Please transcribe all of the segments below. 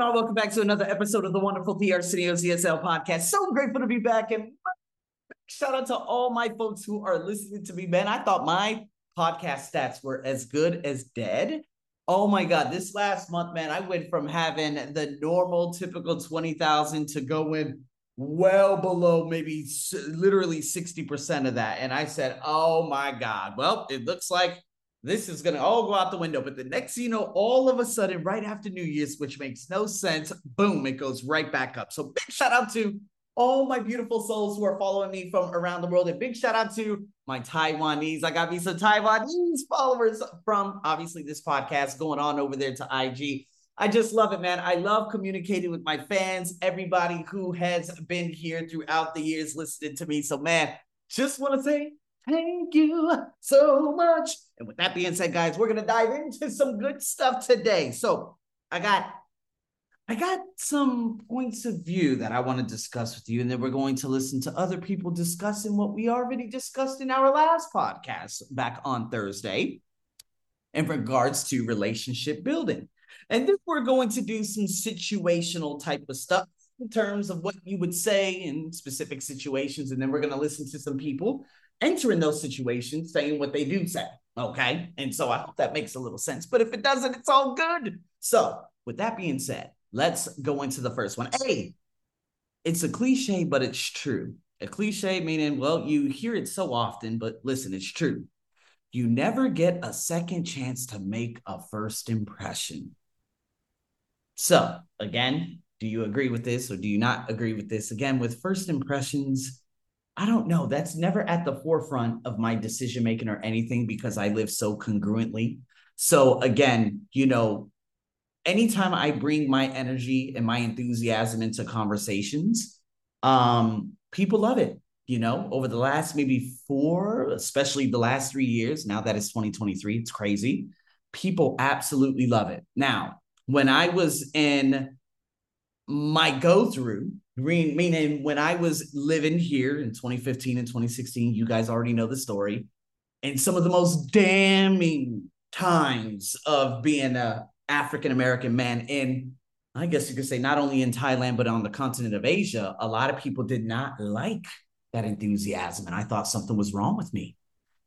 and welcome back to another episode of the wonderful The Arsenio ESL podcast. So grateful to be back, and shout out to all my folks who are listening to me, man. I thought my podcast stats were as good as dead. Oh my God, this last month, man, I went from having the normal, typical 20,000 to going well below maybe literally 60% of that. And I said, oh my God, well, it looks like this is going to all go out the window. But the next, you know, all of a sudden, right after New Year's, which makes no sense, boom, it goes right back up. So big shout out to all my beautiful souls who are following me from around the world. And big shout out to my Taiwanese. I got me some Taiwanese followers from obviously this podcast going on over there to IG. I just love it, man. I love communicating with my fans, everybody who has been here throughout the years listening to me. So, man, just want to say thank you so much. And with that being said, guys, we're going to dive into some good stuff today. So, I got I got some points of view that I want to discuss with you, and then we're going to listen to other people discussing what we already discussed in our last podcast back on Thursday in regards to relationship building. And then we're going to do some situational type of stuff in terms of what you would say in specific situations. And then we're going to listen to some people entering those situations saying what they do say. Okay. And so I hope that makes a little sense. But if it doesn't, it's all good. So, with that being said, Let's go into the first one. A, it's a cliche, but it's true. A cliche meaning, well, you hear it so often, but listen, it's true. You never get a second chance to make a first impression. So, again, do you agree with this or do you not agree with this? Again, with first impressions, I don't know. That's never at the forefront of my decision making or anything because I live so congruently. So, again, you know, anytime I bring my energy and my enthusiasm into conversations, um, people love it. You know, over the last maybe four, especially the last three years, now that it's 2023, it's crazy. People absolutely love it. Now, when I was in my go through, meaning when I was living here in 2015 and 2016, you guys already know the story. And some of the most damning times of being a African American man in, I guess you could say, not only in Thailand, but on the continent of Asia, a lot of people did not like that enthusiasm. And I thought something was wrong with me.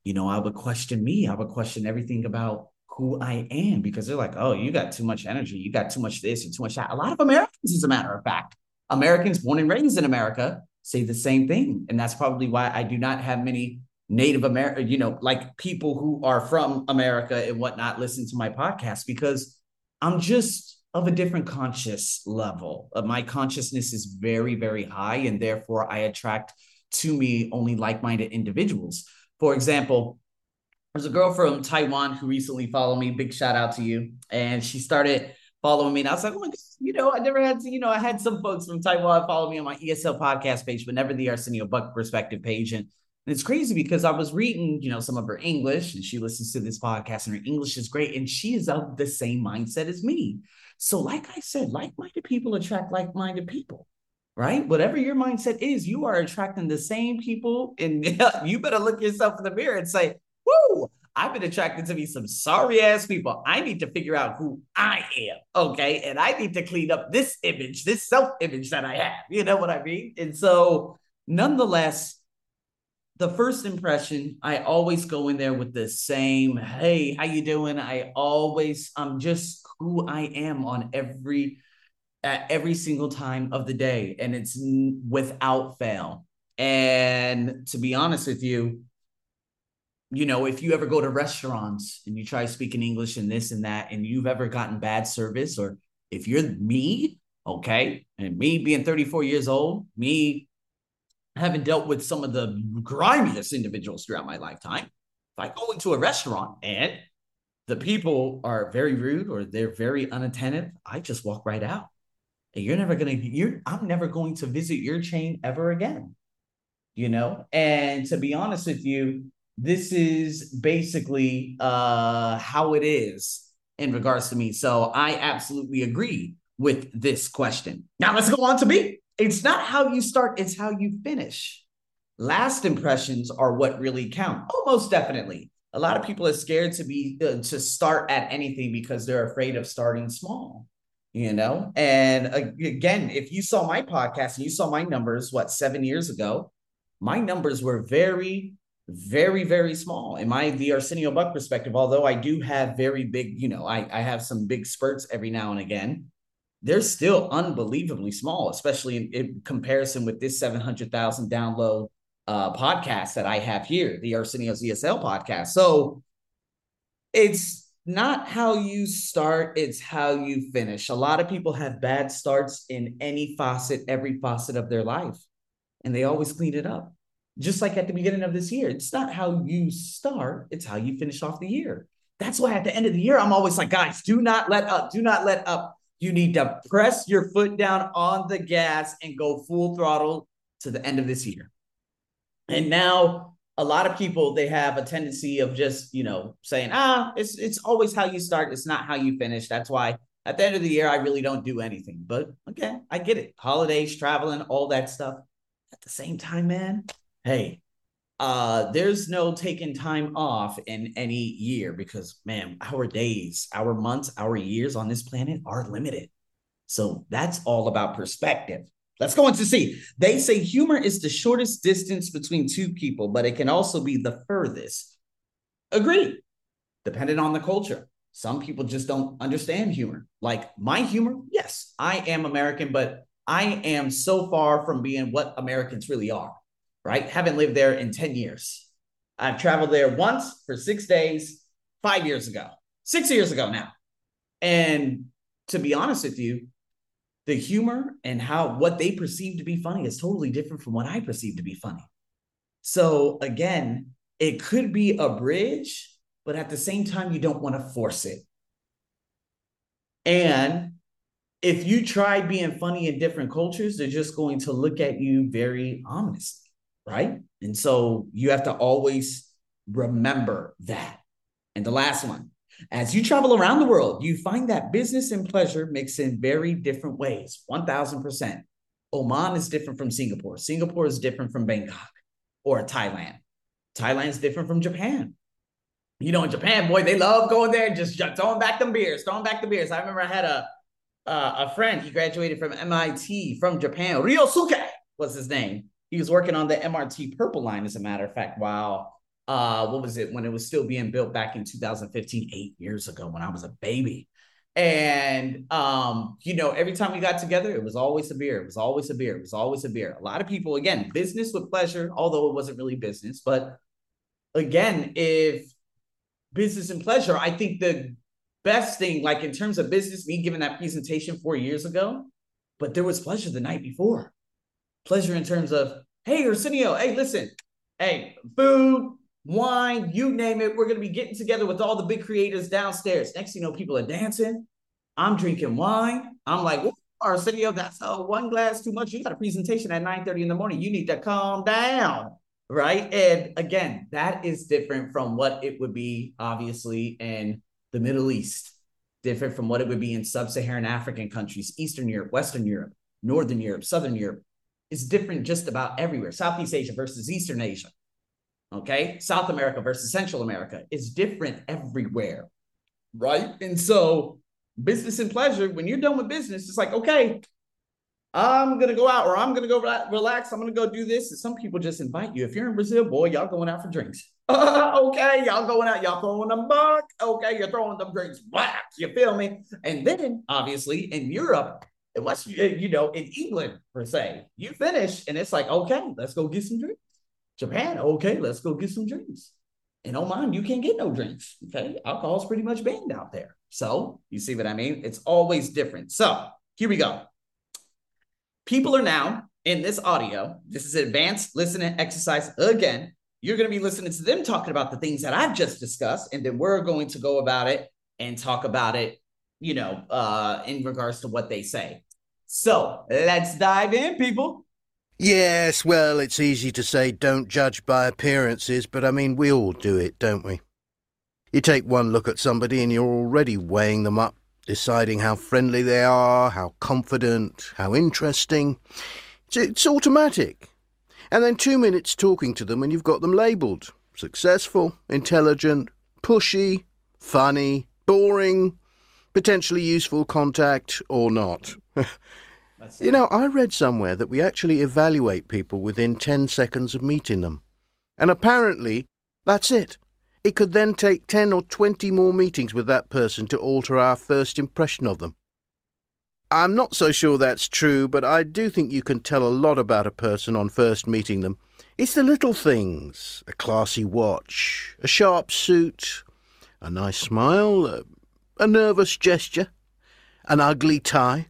You know, I would question me, I would question everything about who I am because they're like, oh, you got too much energy, you got too much this and too much that. A lot of Americans, as a matter of fact, Americans born and raised in America say the same thing. And that's probably why I do not have many Native America, you know, like people who are from America and whatnot listen to my podcast because I'm just of a different conscious level. Uh, my consciousness is very, very high, and therefore I attract to me only like minded individuals. For example, there's a girl from Taiwan who recently followed me. Big shout out to you. And she started following me. And I was like, oh you know, I never had to, you know, I had some folks from Taiwan follow me on my ESL podcast page, but never the Arsenio Buck perspective page. And and it's crazy because I was reading, you know, some of her English and she listens to this podcast and her English is great. And she is of the same mindset as me. So, like I said, like minded people attract like minded people, right? Whatever your mindset is, you are attracting the same people. And you better look yourself in the mirror and say, Woo, I've been attracted to be some sorry ass people. I need to figure out who I am. Okay. And I need to clean up this image, this self image that I have. You know what I mean? And so, nonetheless, the first impression i always go in there with the same hey how you doing i always i'm just who i am on every at every single time of the day and it's without fail and to be honest with you you know if you ever go to restaurants and you try speaking english and this and that and you've ever gotten bad service or if you're me okay and me being 34 years old me having dealt with some of the grimiest individuals throughout my lifetime, if I go into a restaurant and the people are very rude or they're very unattentive, I just walk right out. And you're never gonna, you're I'm never going to visit your chain ever again. You know, and to be honest with you, this is basically uh how it is in regards to me. So I absolutely agree with this question. Now let's go on to me it's not how you start, it's how you finish. Last impressions are what really count. Oh, most definitely. A lot of people are scared to be uh, to start at anything because they're afraid of starting small. you know? And again, if you saw my podcast and you saw my numbers, what, seven years ago, my numbers were very, very, very small in my the Arsenio Buck perspective. Although I do have very big, you know, I, I have some big spurts every now and again. They're still unbelievably small, especially in, in comparison with this 700,000 download uh, podcast that I have here, the Arsenio's ESL podcast. So it's not how you start, it's how you finish. A lot of people have bad starts in any facet, every facet of their life, and they always clean it up. Just like at the beginning of this year, it's not how you start, it's how you finish off the year. That's why at the end of the year, I'm always like, guys, do not let up, do not let up. You need to press your foot down on the gas and go full throttle to the end of this year. And now a lot of people they have a tendency of just, you know, saying, "Ah, it's it's always how you start, it's not how you finish." That's why at the end of the year I really don't do anything. But okay, I get it. Holidays, traveling, all that stuff. At the same time, man, hey, uh there's no taking time off in any year because man, our days, our months, our years on this planet are limited. So that's all about perspective. Let's go into see. They say humor is the shortest distance between two people, but it can also be the furthest. Agreed. Depending on the culture. Some people just don't understand humor. Like my humor, yes, I am American, but I am so far from being what Americans really are, right? Haven't lived there in 10 years. I've traveled there once for six days, five years ago, six years ago now. And to be honest with you, the humor and how what they perceive to be funny is totally different from what I perceive to be funny. So again, it could be a bridge, but at the same time, you don't want to force it. And if you try being funny in different cultures, they're just going to look at you very ominously, right? And so you have to always remember that. And the last one, as you travel around the world, you find that business and pleasure mix in very different ways, 1000%. Oman is different from Singapore. Singapore is different from Bangkok or Thailand. Thailand is different from Japan. You know, in Japan, boy, they love going there and just throwing back them beers, throwing back the beers. I remember I had a uh, a friend. He graduated from MIT from Japan. Ryosuke was his name. He was working on the MRT Purple Line, as a matter of fact, while uh what was it when it was still being built back in 2015 eight years ago when i was a baby. And um you know every time we got together it was always a beer it was always a beer it was always a beer. A lot of people again business with pleasure although it wasn't really business but again if business and pleasure i think the best thing like in terms of business me giving that presentation four years ago but there was pleasure the night before. Pleasure in terms of hey arsenio hey listen hey food wine, you name it. We're going to be getting together with all the big creators downstairs. Next you know, people are dancing. I'm drinking wine. I'm like, Arsenio, that's one glass too much. You got a presentation at 9 30 in the morning. You need to calm down. Right. And again, that is different from what it would be, obviously, in the Middle East, different from what it would be in sub Saharan African countries, Eastern Europe, Western Europe, Northern Europe, Southern Europe. It's different just about everywhere. Southeast Asia versus Eastern Asia okay? South america versus central america is different everywhere right? And so business and pleasure when you're done with business it's like okay i'm gonna go out or i'm gonna go relax i'm gonna go do this. And some people just invite you. If you're in brazil boy y'all going out for drinks. Okay y'all going out y'all throwing them back okay? You're throwing them drinks back you feel me? And then obviously in europe unless you, you know in england per se you finish and it's like okay let's go get some drinks Japan, okay, let's go get some drinks. In Oman, you can't get no drinks. Okay. Alcohol's pretty much banned out there. So you see what I mean? It's always different. So here we go. People are now in this audio. This is advanced listening exercise. Again, you're going to be listening to them talking about the things that I've just discussed. And then we're going to go about it and talk about it, you know, uh, in regards to what they say. So let's dive in, people. Yes, well, it's easy to say don't judge by appearances, but I mean, we all do it, don't we? You take one look at somebody and you're already weighing them up, deciding how friendly they are, how confident, how interesting. It's, it's automatic. And then two minutes talking to them and you've got them labelled successful, intelligent, pushy, funny, boring, Potentially useful contact or not. You know, I read somewhere that we actually evaluate people within 10 seconds of meeting them. And apparently, that's it. It could then take 10 or 20 more meetings with that person to alter our first impression of them. I'm not so sure that's true, but I do think you can tell a lot about a person on first meeting them. It's the little things a classy watch, a sharp suit, a nice smile, a, a nervous gesture, an ugly tie.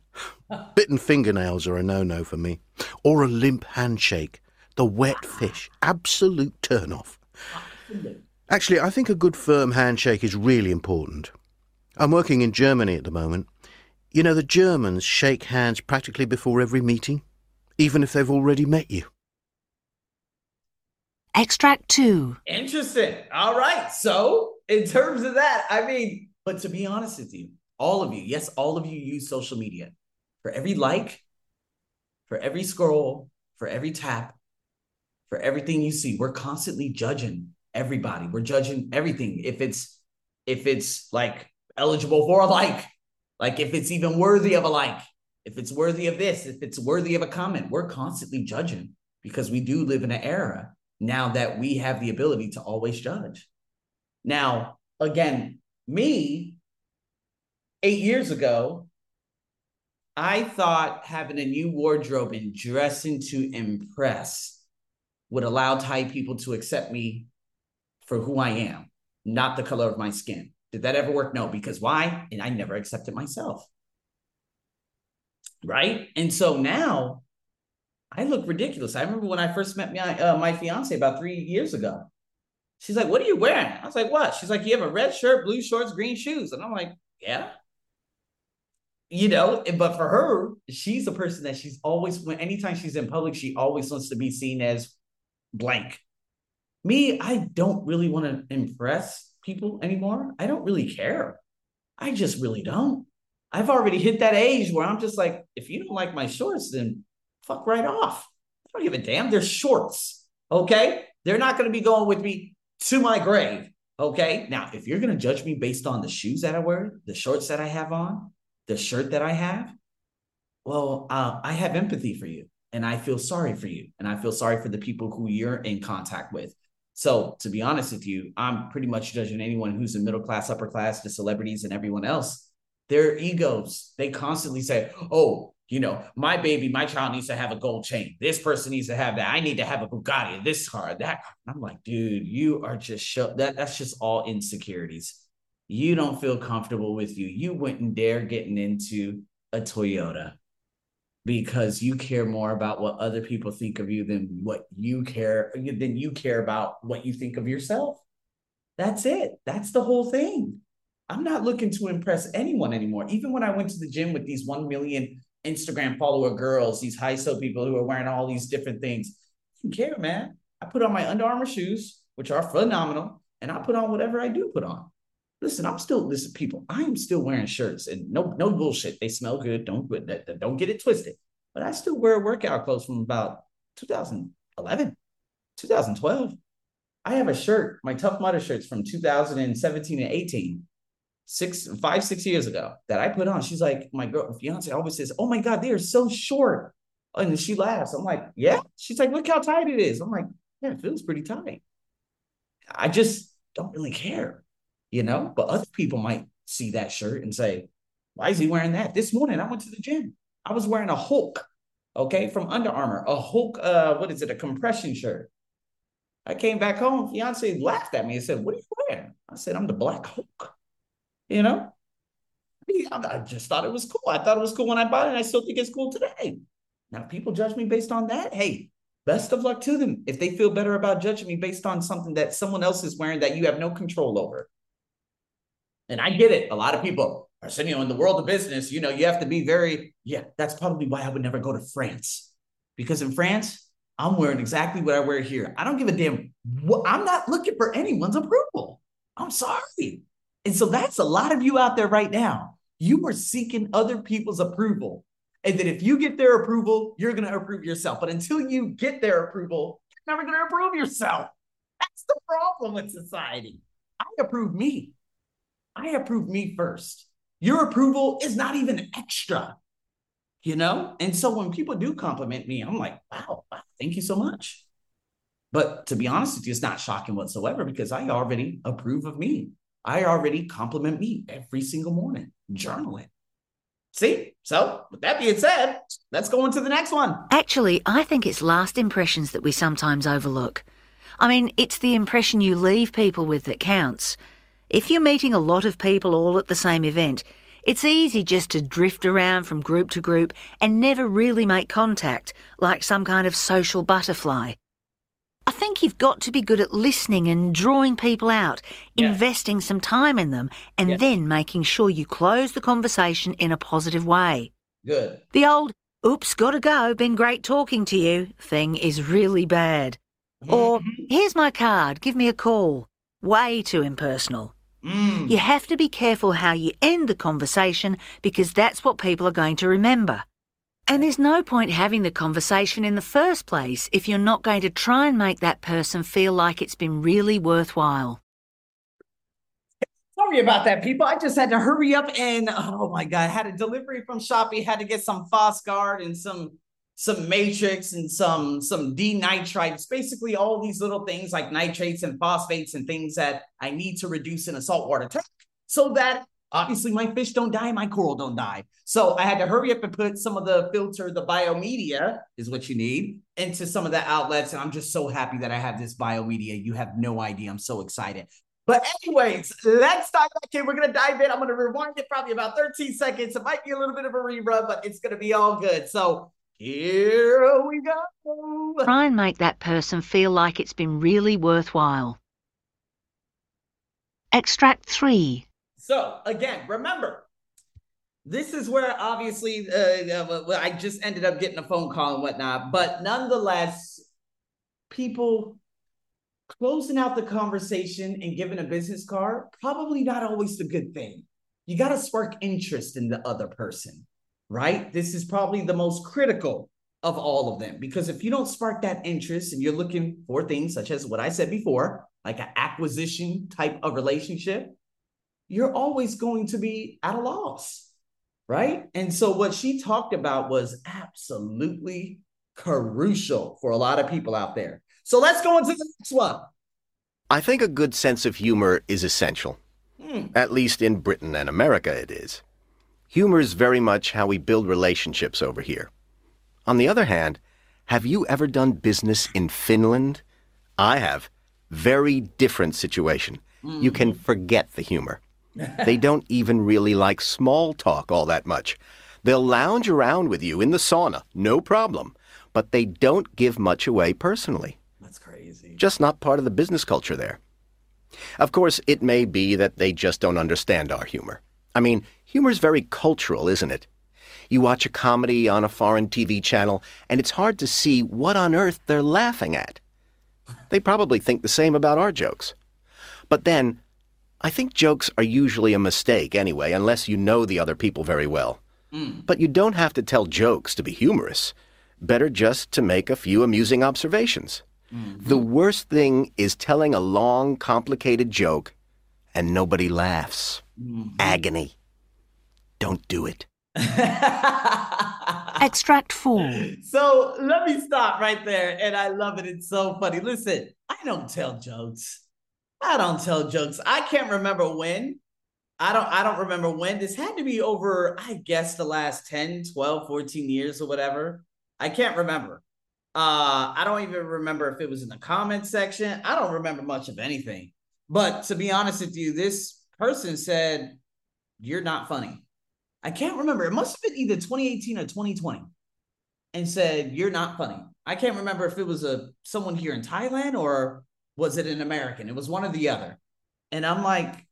Bitten fingernails are a no no for me. Or a limp handshake. The wet fish. Absolute turn off. Actually, I think a good firm handshake is really important. I'm working in Germany at the moment. You know, the Germans shake hands practically before every meeting, even if they've already met you. Extract 2. Interesting. All right. So, in terms of that, I mean, but to be honest with you, all of you, yes, all of you use social media. For every like, for every scroll, for every tap, for everything you see, we're constantly judging everybody. We're judging everything. If it's if it's like eligible for a like, like if it's even worthy of a like, if it's worthy of this, if it's worthy of a comment, we're constantly judging because we do live in an era now that we have the ability to always judge. Now, again, me, eight years ago, I thought having a new wardrobe and dressing to impress would allow Thai people to accept me for who I am, not the color of my skin. Did that ever work? No, because why? And I never accepted myself. Right. And so now I look ridiculous. I remember when I first met my, uh, my fiance about three years ago. She's like, What are you wearing? I was like, What? She's like, You have a red shirt, blue shorts, green shoes. And I'm like, Yeah. You know, but for her, she's a person that she's always, when anytime she's in public, she always wants to be seen as blank. Me, I don't really want to impress people anymore. I don't really care. I just really don't. I've already hit that age where I'm just like, if you don't like my shorts, then fuck right off. I don't give a damn. They're shorts. Okay. They're not going to be going with me to my grave. Okay. Now, if you're going to judge me based on the shoes that I wear, the shorts that I have on, the shirt that I have, well, uh, I have empathy for you and I feel sorry for you. And I feel sorry for the people who you're in contact with. So, to be honest with you, I'm pretty much judging anyone who's in middle class, upper class, the celebrities, and everyone else. Their egos, they constantly say, Oh, you know, my baby, my child needs to have a gold chain. This person needs to have that. I need to have a Bugatti, this car, that. I'm like, dude, you are just show that that's just all insecurities. You don't feel comfortable with you. You wouldn't dare getting into a Toyota because you care more about what other people think of you than what you care than you care about what you think of yourself. That's it. That's the whole thing. I'm not looking to impress anyone anymore. Even when I went to the gym with these 1 million Instagram follower girls, these high so people who are wearing all these different things. I care, man. I put on my Under Armour shoes, which are phenomenal, and I put on whatever I do put on. Listen, I'm still listen, people. I am still wearing shirts, and no, no bullshit. They smell good. Don't don't get it twisted. But I still wear workout clothes from about 2011, 2012. I have a shirt, my Tough Mudder shirts from 2017 and 18 six, five, six years ago that I put on. She's like, my girl, fiance always says, Oh my God, they are so short. And she laughs. I'm like, Yeah. She's like, Look how tight it is. I'm like, Yeah, it feels pretty tight. I just don't really care, you know? But other people might see that shirt and say, Why is he wearing that? This morning I went to the gym. I was wearing a Hulk, okay, from Under Armour, a Hulk, uh, what is it, a compression shirt. I came back home, fiance laughed at me and said, What are you wearing? I said, I'm the Black Hulk. You know, I just thought it was cool. I thought it was cool when I bought it, and I still think it's cool today. Now, people judge me based on that. Hey, best of luck to them if they feel better about judging me based on something that someone else is wearing that you have no control over. And I get it. A lot of people you oh, know, in the world of business, you know, you have to be very, yeah, that's probably why I would never go to France. Because in France, I'm wearing exactly what I wear here. I don't give a damn. I'm not looking for anyone's approval. I'm sorry. And so that's a lot of you out there right now. You are seeking other people's approval. And that if you get their approval, you're going to approve yourself. But until you get their approval, you're never going to approve yourself. That's the problem with society. I approve me. I approve me first. Your approval is not even extra, you know? And so when people do compliment me, I'm like, wow, wow thank you so much. But to be honest with you, it's not shocking whatsoever because I already approve of me. I already compliment me every single morning, journal it. See? So, with that being said, let's go on to the next one. Actually, I think it's last impressions that we sometimes overlook. I mean, it's the impression you leave people with that counts. If you're meeting a lot of people all at the same event, it's easy just to drift around from group to group and never really make contact, like some kind of social butterfly. I think you've got to be good at listening and drawing people out, Yeah. investing some time in them, and Yeah. then making sure you close the conversation in a positive way. Good. The old, oops, gotta go, been great talking to you thing is really bad. Or, Mhm. here's my card, give me a call. Way too impersonal. Mm. You have to be careful how you end the conversation because that's what people are going to remember. And there's no point having the conversation in the first place if you're not going to try and make that person feel like it's been really worthwhile. Sorry about that, people. I just had to hurry up and oh my god, I had a delivery from Shopee. Had to get some PhosGuard and some some Matrix and some some denitrites. Basically, all these little things like nitrates and phosphates and things that I need to reduce in a saltwater tank, so that obviously my fish don't die, my coral don't die. So I had to hurry up and put some of the filter, the biomedia is what you need, into some of the outlets. And I'm just so happy that I have this biomedia. You have no idea. I'm so excited. But anyways, let's dive back in. We're gonna dive in. I'm gonna rewind it probably about 13 seconds. It might be a little bit of a rerun, but it's gonna be all good. So here we go. Try and make that person feel like it's been really worthwhile. Extract 3. So again, remember, this is where obviously uh, uh, I just ended up getting a phone call and whatnot, but nonetheless, people closing out the conversation and giving a business card probably not always the good thing. You got to spark interest in the other person, right? This is probably the most critical of all of them because if you don't spark that interest and you're looking for things such as what I said before, like an acquisition type of relationship, you're always going to be at a loss, right? And so what she talked about was absolutely crucial for a lot of people out there. So let's go into the next one. I think a good sense of humor is essential. Hmm. At least in Britain and America, it is. Humor is very much how we build relationships over here. On the other hand, have you ever done business in Finland? I have. Very different situation. You can mm. forget the humor. they don't even really like small talk all that much. They'll lounge around with you in the sauna, no problem, but they don't give much away personally That's crazy. just not part of the business culture there. Of course, it may be that they just don't understand our humor. I mean, humor's very cultural, isn't it? You watch a comedy on a foreign TV channel, and it's hard to see what on earth they're laughing at. They probably think the same about our jokes. But then, I think jokes are usually a mistake anyway, unless you know the other people very well. Hmm. But you don't have to tell jokes to be humorous. Better just to make a few amusing observations. Mm-hmm. The worst thing is telling a long, complicated joke and nobody laughs. Agony. Don't do it. Extract 4. so let me stop right there. And I love it. It's so funny. Listen, I don't tell jokes. I don't tell jokes. I can't remember when. I don't I don't remember when. This had to be over, I guess, the last 10, 12, 14 years or whatever. I can't remember. Uh, I don't even remember if it was in the comment section. I don't remember much of anything. But to be honest with you, this person said, You're not funny. I can't remember. It must have been either 2018 or 2020 and said, You're not funny. I can't remember if it was a someone here in Thailand or was it an American? It was one or the other. And I'm like,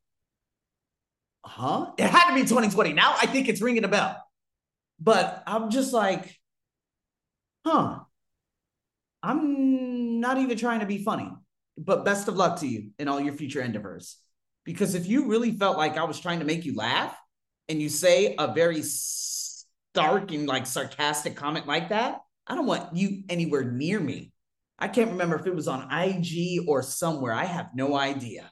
huh? It had to be 2020. Now I think it's ringing a bell. But I'm just like, huh. I'm not even trying to be funny, but best of luck to you in all your future endeavors. Because if you really felt like I was trying to make you laugh and you say a very stark and like sarcastic comment like that, I don't want you anywhere near me. I can't remember if it was on IG or somewhere. I have no idea.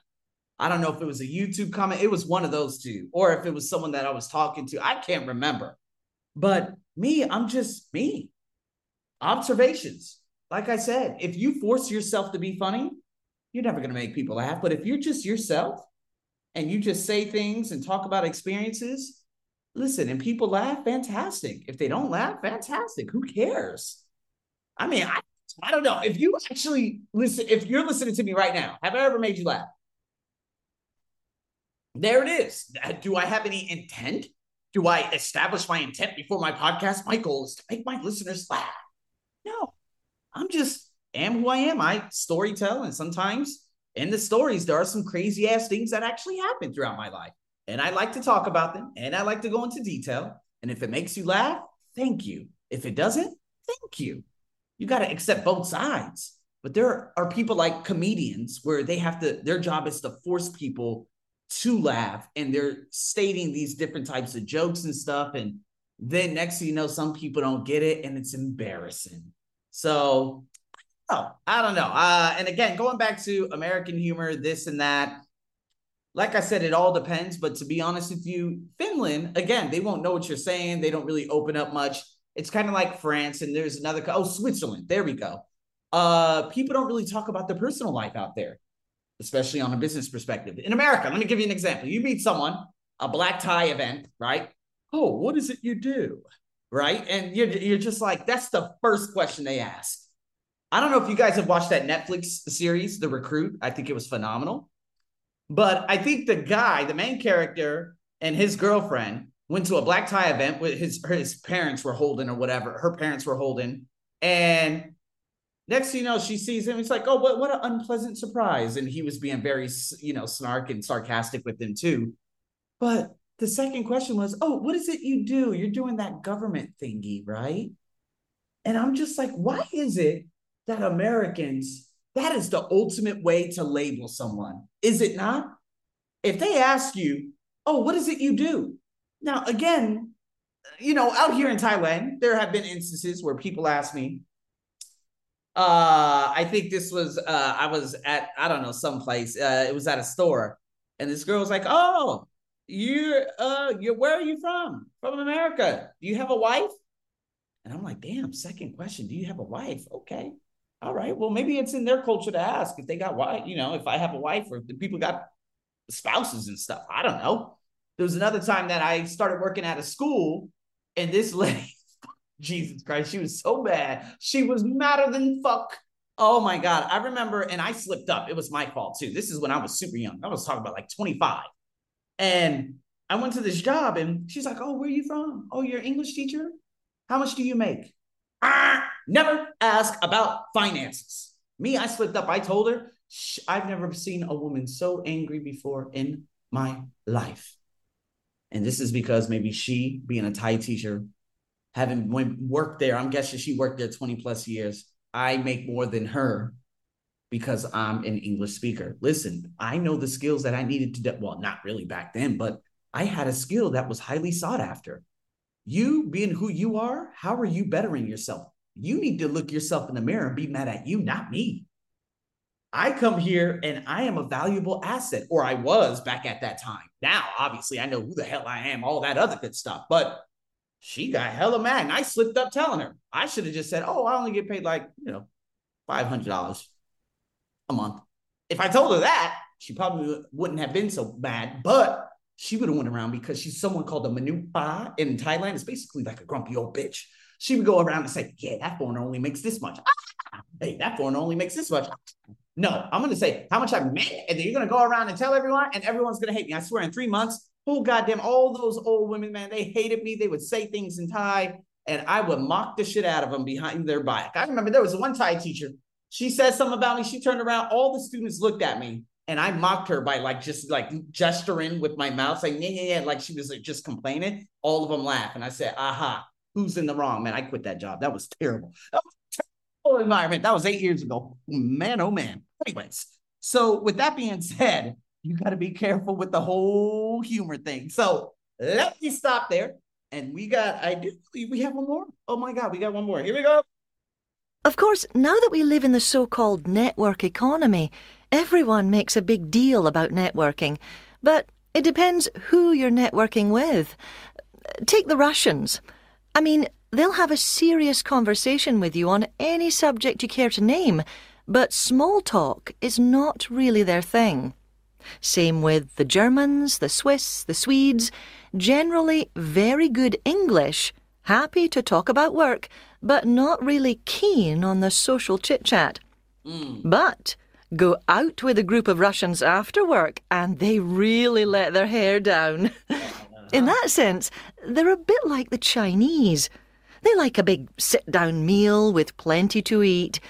I don't know if it was a YouTube comment. It was one of those two, or if it was someone that I was talking to. I can't remember. But me, I'm just me. Observations. Like I said, if you force yourself to be funny, you're never going to make people laugh. But if you're just yourself and you just say things and talk about experiences, listen, and people laugh, fantastic. If they don't laugh, fantastic. Who cares? I mean, I, I don't know. If you actually listen, if you're listening to me right now, have I ever made you laugh? There it is. Uh, do I have any intent? Do I establish my intent before my podcast? My goal is to make my listeners laugh. No, I'm just am who I am. I story tell, and sometimes in the stories, there are some crazy ass things that actually happen throughout my life. And I like to talk about them and I like to go into detail. And if it makes you laugh, thank you. If it doesn't, thank you. You got to accept both sides. But there are people like comedians where they have to, their job is to force people to laugh and they're stating these different types of jokes and stuff. And then next thing you know, some people don't get it and it's embarrassing. So, oh, I don't know. Uh, and again, going back to American humor, this and that, like I said, it all depends. But to be honest with you, Finland, again, they won't know what you're saying. They don't really open up much. It's kind of like France, and there's another, oh, Switzerland. There we go. Uh, people don't really talk about their personal life out there, especially on a business perspective. In America, let me give you an example. You meet someone, a black tie event, right? Oh, what is it you do? Right. And you're, you're just like, that's the first question they ask. I don't know if you guys have watched that Netflix series, The Recruit. I think it was phenomenal. But I think the guy, the main character, and his girlfriend went to a black tie event with his his parents were holding or whatever. Her parents were holding, and next thing you know, she sees him. He's like, "Oh, what what an unpleasant surprise!" And he was being very you know snark and sarcastic with them too. But the second question was, "Oh, what is it you do? You're doing that government thingy, right?" And I'm just like, why is it that Americans that is the ultimate way to label someone, is it not? If they ask you, oh, what is it you do? Now, again, you know, out here in Thailand, there have been instances where people ask me, uh, I think this was uh I was at, I don't know, someplace. Uh, it was at a store, and this girl was like, Oh, you're uh you're where are you from? From America. Do you have a wife? And I'm like, damn, second question. Do you have a wife? Okay all right, well, maybe it's in their culture to ask if they got wife, you know, if I have a wife or if the people got spouses and stuff. I don't know. There was another time that I started working at a school and this lady, Jesus Christ, she was so bad. She was madder than fuck. Oh my God. I remember, and I slipped up. It was my fault too. This is when I was super young. I was talking about like 25. And I went to this job and she's like, Oh, where are you from? Oh, you're an English teacher? How much do you make? Ah, never ask about finances. Me, I slipped up. I told her, I've never seen a woman so angry before in my life. And this is because maybe she, being a Thai teacher, having worked there, I'm guessing she worked there 20 plus years. I make more than her because I'm an English speaker. Listen, I know the skills that I needed to do. Well, not really back then, but I had a skill that was highly sought after. You being who you are, how are you bettering yourself? You need to look yourself in the mirror and be mad at you, not me. I come here and I am a valuable asset, or I was back at that time. Now, obviously, I know who the hell I am, all that other good stuff. But she got hella mad. And I slipped up telling her. I should have just said, Oh, I only get paid like, you know, $500 a month. If I told her that, she probably wouldn't have been so mad. But she would have went around because she's someone called a Manupa in Thailand. It's basically like a grumpy old bitch. She would go around and say, Yeah, that foreigner only makes this much. Hey, that foreigner only makes this much. No, I'm to say how much I make, and then you're to go around and tell everyone, and everyone's to hate me. I swear, in three months, oh goddamn, all those old women, man, they hated me. They would say things in Thai, and I would mock the shit out of them behind their back. I remember there was one Thai teacher. She said something about me. She turned around. All the students looked at me and I mocked her by like just like gesturing with my mouth, saying yeah, yeah, yeah, like she was like, just complaining. All of them laugh, and I said, "Aha, who's in the wrong?" Man, I quit that job. That was terrible. That was terrible environment. That was eight years ago. Man, oh man. Anyways, so with that being said, you got to be careful with the whole humor thing. So let me stop there, and we got. I do believe we have one more. Oh my God, we got one more. Here we go. Of course, now that we live in the so called network economy, Everyone makes a big deal about networking, but it depends who you're networking with. Take the Russians. I mean, they'll have a serious conversation with you on any subject you care to name, but small talk is not really their thing. Same with the Germans, the Swiss, the Swedes, generally very good English, happy to talk about work, but not really keen on the social chit chat. Mm. But go out with a group of Russians after work and they really let their hair down. In oh. that sense, they're a bit like the Chinese. They like a big sit down meal with plenty to eat.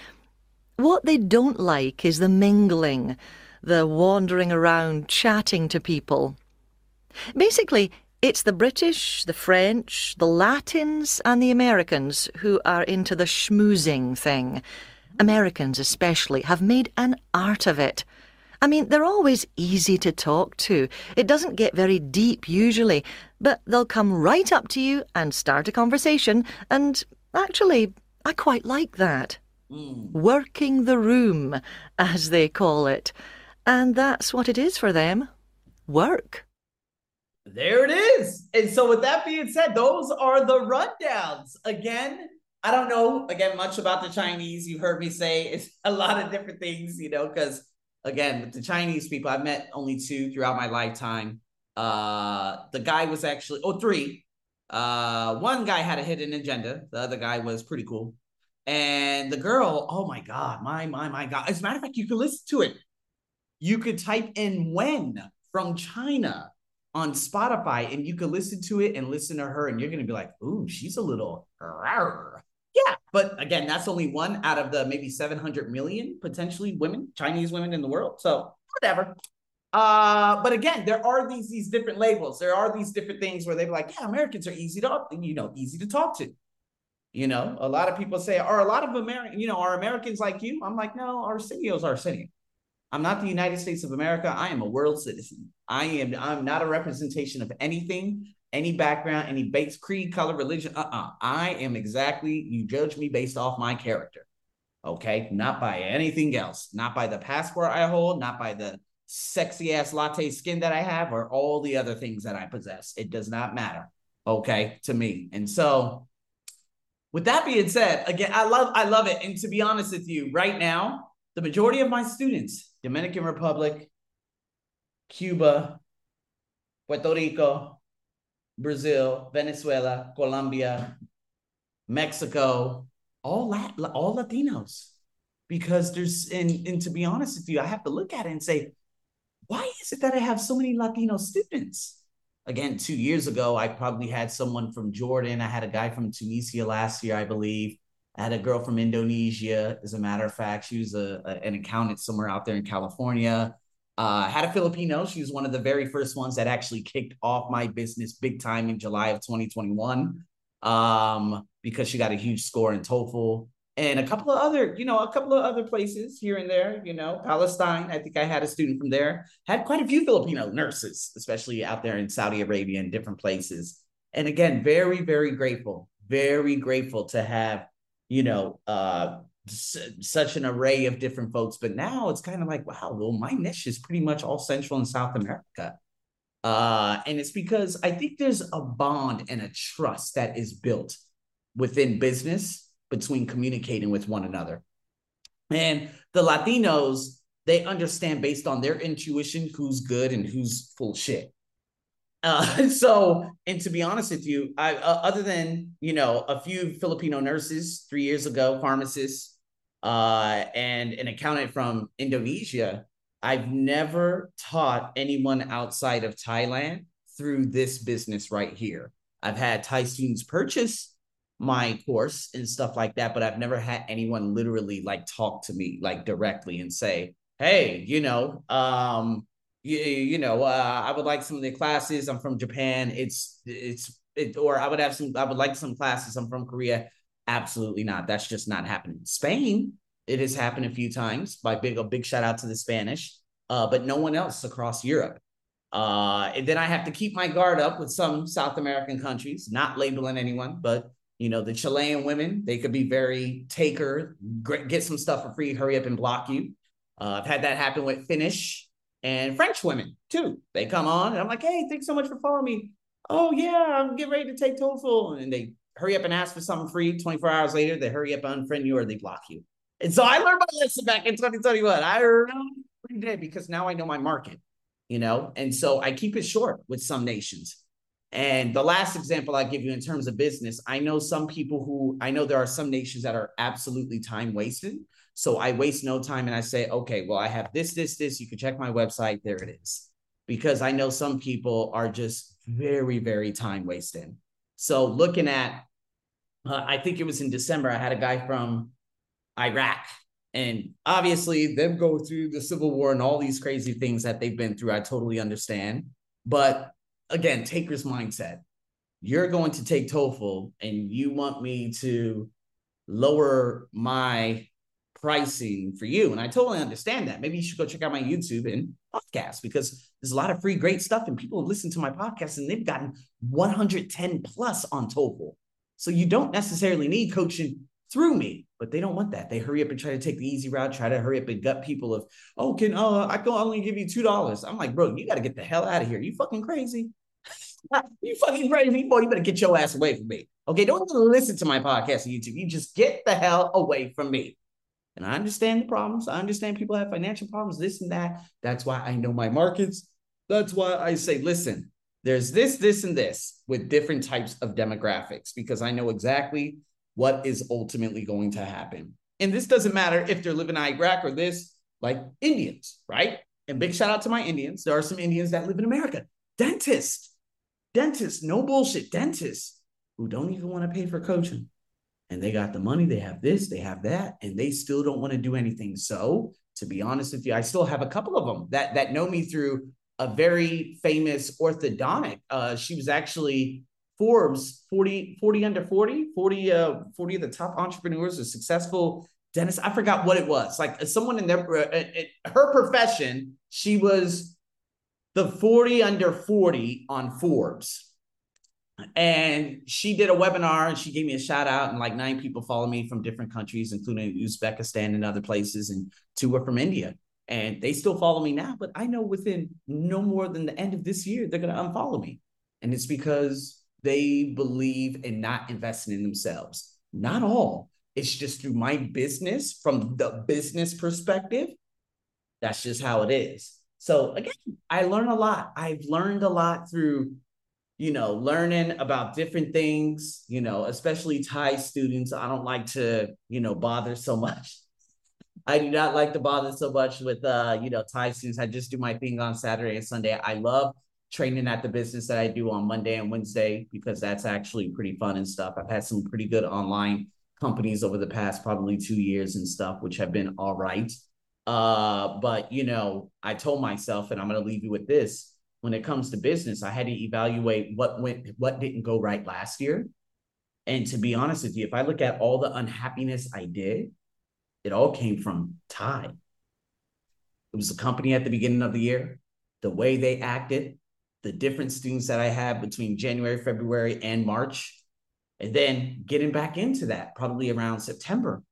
What they don't like is the mingling, the wandering around chatting to people. Basically, it's the British, the French, the Latins, and the Americans who are into the schmoozing thing. Americans, especially, have made an art of it. I mean, they're always easy to talk to. It doesn't get very deep usually, but they'll come right up to you and start a conversation, and actually, I quite like that. Mm. Working the room, as they call it. And that's what it is for them work. There it is. And so, with that being said, those are the rundowns. Again, I don't know, again, much about the Chinese. You heard me say it's a lot of different things, you know, because again, with the Chinese people, I've met only two throughout my lifetime. Uh, the guy was actually, oh, three. Uh, one guy had a hidden agenda. The other guy was pretty cool. And the girl, oh my God, my, my, my God. As a matter of fact, you can listen to it. You could type in when from China on Spotify and you could listen to it and listen to her and you're to be like, ooh, she's a little rawr. Yeah, but again, that's only one out of the maybe 700 million potentially women, Chinese women in the world. So whatever. Uh, but again, there are these these different labels. There are these different things where they're like, yeah, Americans are easy to you know easy to talk to. You know, a lot of people say, are a lot of American, you know, are Americans like you? I'm like, no, Arsenio's Arsenio. I'm not the United States of America. I am a world citizen. I am. I'm not a representation of anything any background, any base, creed, color, religion. Uh-uh. I am exactly, you judge me based off my character. Okay. Not by anything else. Not by the passport I hold, not by the sexy ass latte skin that I have, or all the other things that I possess. It does not matter. Okay, to me. And so with that being said, again, I love I love it. And to be honest with you, right now, the majority of my students, Dominican Republic, Cuba, Puerto Rico, Brazil, Venezuela, Colombia, Mexico, all Lat- all Latinos. Because there's and, and to be honest with you, I have to look at it and say, why is it that I have so many Latino students? Again, two years ago, I probably had someone from Jordan. I had a guy from Tunisia last year, I believe. I had a girl from Indonesia, as a matter of fact. She was a, a an accountant somewhere out there in California. Uh, had a Filipino. She was one of the very first ones that actually kicked off my business big time in July of 2021 um, because she got a huge score in TOEFL and a couple of other, you know, a couple of other places here and there, you know, Palestine. I think I had a student from there, had quite a few Filipino nurses, especially out there in Saudi Arabia and different places. And again, very, very grateful, very grateful to have, you know, uh, such an array of different folks. But now it's kind of like, wow, well, my niche is pretty much all Central and South America. Uh, and it's because I think there's a bond and a trust that is built within business between communicating with one another. And the Latinos, they understand based on their intuition who's good and who's full shit. Uh, so, and to be honest with you, I uh, other than you know a few Filipino nurses three years ago, pharmacists, uh, and an accountant from Indonesia. I've never taught anyone outside of Thailand through this business right here. I've had Thai students purchase my course and stuff like that, but I've never had anyone literally like talk to me like directly and say, "Hey, you know, um, you, you know, uh, I would like some of the classes. I'm from Japan. It's it's it, or I would have some. I would like some classes. I'm from Korea. Absolutely not. That's just not happening. Spain, it has happened a few times. By big a big shout out to the Spanish, uh, but no one else across Europe. Uh, and then I have to keep my guard up with some South American countries, not labeling anyone, but you know the Chilean women, they could be very taker, get some stuff for free, hurry up and block you. Uh, I've had that happen with Finnish and French women too. They come on and I'm like, hey, thanks so much for following me. Oh yeah, I'm getting ready to take TOEFL. And they hurry up and ask for something free. 24 hours later, they hurry up unfriend you or they block you. And so I learned my lesson back in 2021. I really did because now I know my market, you know? And so I keep it short with some nations. And the last example I give you in terms of business, I know some people who I know there are some nations that are absolutely time wasted. So I waste no time and I say, okay, well, I have this, this, this. You can check my website. There it is. Because I know some people are just very, very time wasting. So looking at, uh, I think it was in December, I had a guy from Iraq. And obviously, them go through the civil war and all these crazy things that they've been through. I totally understand. But again, taker's mindset. You're going to take TOEFL and you want me to lower my pricing for you. And I totally understand that. Maybe you should go check out my YouTube and podcast because there's a lot of free, great stuff. And people have listened to my podcast and they've gotten 110 plus on TOEFL. So you don't necessarily need coaching through me, but they don't want that. They hurry up and try to take the easy route, try to hurry up and gut people of, oh, can uh I can only give you two dollars. I'm like, bro, you got to get the hell out of here. You fucking crazy. you fucking crazy, boy. You better get your ass away from me. Okay, don't listen to my podcast on YouTube. You just get the hell away from me. And I understand the problems. I understand people have financial problems, this and that. That's why I know my markets. That's why I say, listen, there's this, this, and this with different types of demographics because I know exactly what is ultimately going to happen. And this doesn't matter if they're living in Iraq or this, like Indians, right? And big shout out to my Indians. There are some Indians that live in America. Dentists, dentists, no bullshit, dentists who don't even want to pay for coaching and they got the money, they have this, they have that, and they still don't want to do anything. So, to be honest with you, I still have a couple of them that that know me through a very famous orthodontic. Uh, she was actually Forbes 40, 40 under 40, 40, uh, 40 of the top entrepreneurs or successful dentists. I forgot what it was. Like someone in their uh, her profession, she was the 40 under 40 on Forbes and she did a webinar and she gave me a shout out and like nine people follow me from different countries including uzbekistan and other places and two were from india. And they still follow me now but i know within no more than the end of this year they're going to unfollow me. And it's because they believe in not investing in themselves. Not all. It's just through my business from the business perspective that's just how it is. So again i learn a lot. I've learned a lot through you know, learning about different things, you know, especially Thai students. I don't like to, you know, bother so much. I do not like to bother so much with, uh, you know, Thai students. I just do my thing on Saturday and Sunday. I love training at the business that I do on Monday and Wednesday because that's actually pretty fun and stuff. I've had some pretty good online companies over the past probably two years and stuff, which have been all right. Uh, but you know, I told myself, and I'm to leave you with this when it comes to business, I had to evaluate what went, what didn't go right last year. And to be honest with you, if I look at all the unhappiness I did, it all came from Thai. It was the company at the beginning of the year, the way they acted, the different students that I had between January, February, and March. And then getting back into that probably around September,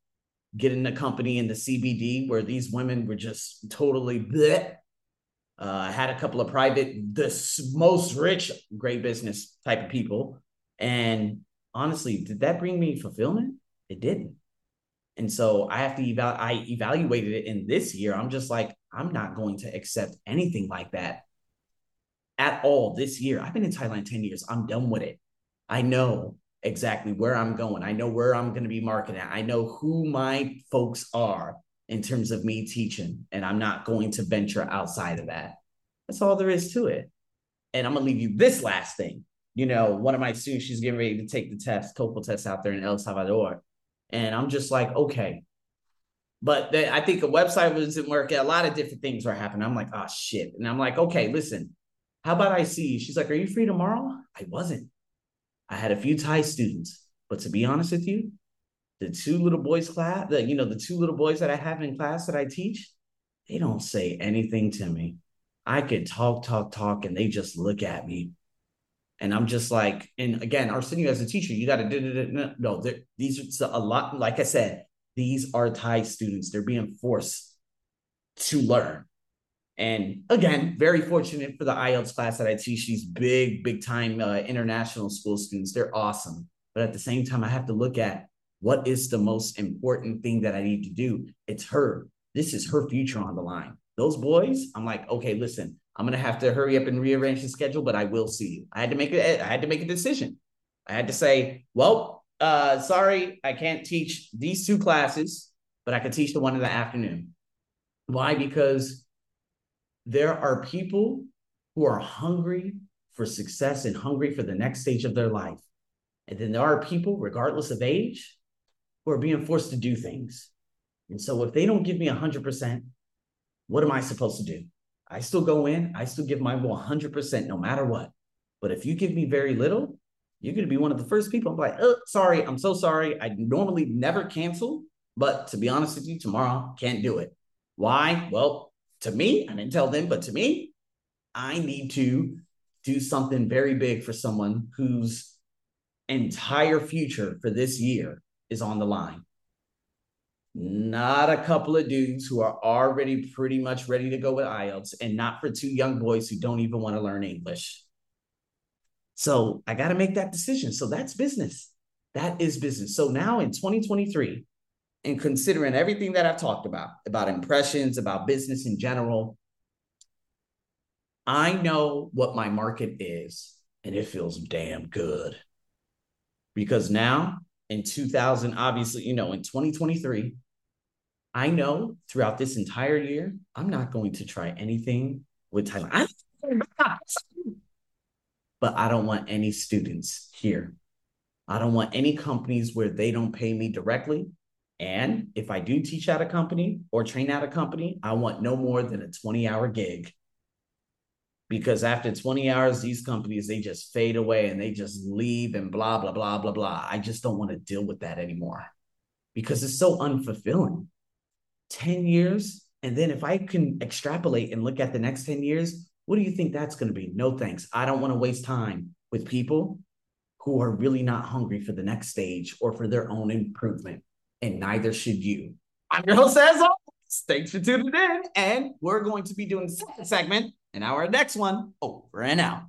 getting the company in the CBD where these women were just totally bleh, Uh, I had a couple of private, the most rich, great business type of people. And honestly, did that bring me fulfillment? It didn't. And so I have to eval I evaluated it in this year. I'm just like, I'm not going to accept anything like that at all this year. I've been in Thailand 10 years. I'm done with it. I know exactly where I'm going. I know where I'm going to be marketing. I know who my folks are in terms of me teaching, and I'm not going to venture outside of that. That's all there is to it. And I'm gonna leave you this last thing. You know, one of my students, she's getting ready to take the test, TOEFL test out there in El Salvador. And I'm just like, okay. But the, I think a website wasn't working. A lot of different things were happening. I'm like, oh shit. And I'm like, okay, listen, how about I see you? She's like, are you free tomorrow? I wasn't. I had a few Thai students, but to be honest with you, the two little boys class, the you know, the two little boys that I have in class that I teach, they don't say anything to me. I could talk, talk, talk, and they just look at me. And I'm just like, and again, Arsenio as a teacher, you got to no. These are a lot. Like I said, these are Thai students. They're being forced to learn. And again, very fortunate for the IELTS class that I teach these big, big time uh, international school students. They're awesome. But at the same time, I have to look at what is the most important thing that I need to do. It's her. This is her future on the line. Those boys, I'm like, okay, listen, I'm gonna have to hurry up and rearrange the schedule, but I will see you. I had to make it. I had to make a decision. I had to say, well, uh, sorry, I can't teach these two classes, but I can teach the one in the afternoon. Why? Because there are people who are hungry for success and hungry for the next stage of their life. And then there are people, regardless of age, who are being forced to do things. And so if they don't give me 100%, what am I supposed to do? I still go in, I still give my 100% no matter what. But if you give me very little, you're going to be one of the first people. I'm like, oh, sorry, I'm so sorry. I normally never cancel, but to be honest with you, tomorrow can't do it. Why? Well, to me, I didn't tell them, but to me, I need to do something very big for someone whose entire future for this year is on the line. Not a couple of dudes who are already pretty much ready to go with IELTS, and not for two young boys who don't even want to learn English. So I got to make that decision. So that's business. That is business. So now in 2023, and considering everything that I've talked about, about impressions, about business in general, I know what my market is, and it feels damn good. Because now in 2000, obviously, you know, in 2023, I know throughout this entire year, I'm not going to try anything with Thailand. but I don't want any students here. I don't want any companies where they don't pay me directly. And if I do teach at a company or train at a company, I want no more than a 20 hour gig. Because after 20 hours, these companies, they just fade away and they just leave and blah, blah, blah, blah, blah. I just don't want to deal with that anymore because it's so unfulfilling. 10 years. And then if I can extrapolate and look at the next 10 years, what do you think that's going to be? No thanks. I don't want to waste time with people who are really not hungry for the next stage or for their own improvement. And neither should you. I'm your host, as always. Thanks for tuning in. And we're going to be doing the second segment in our next one over and out.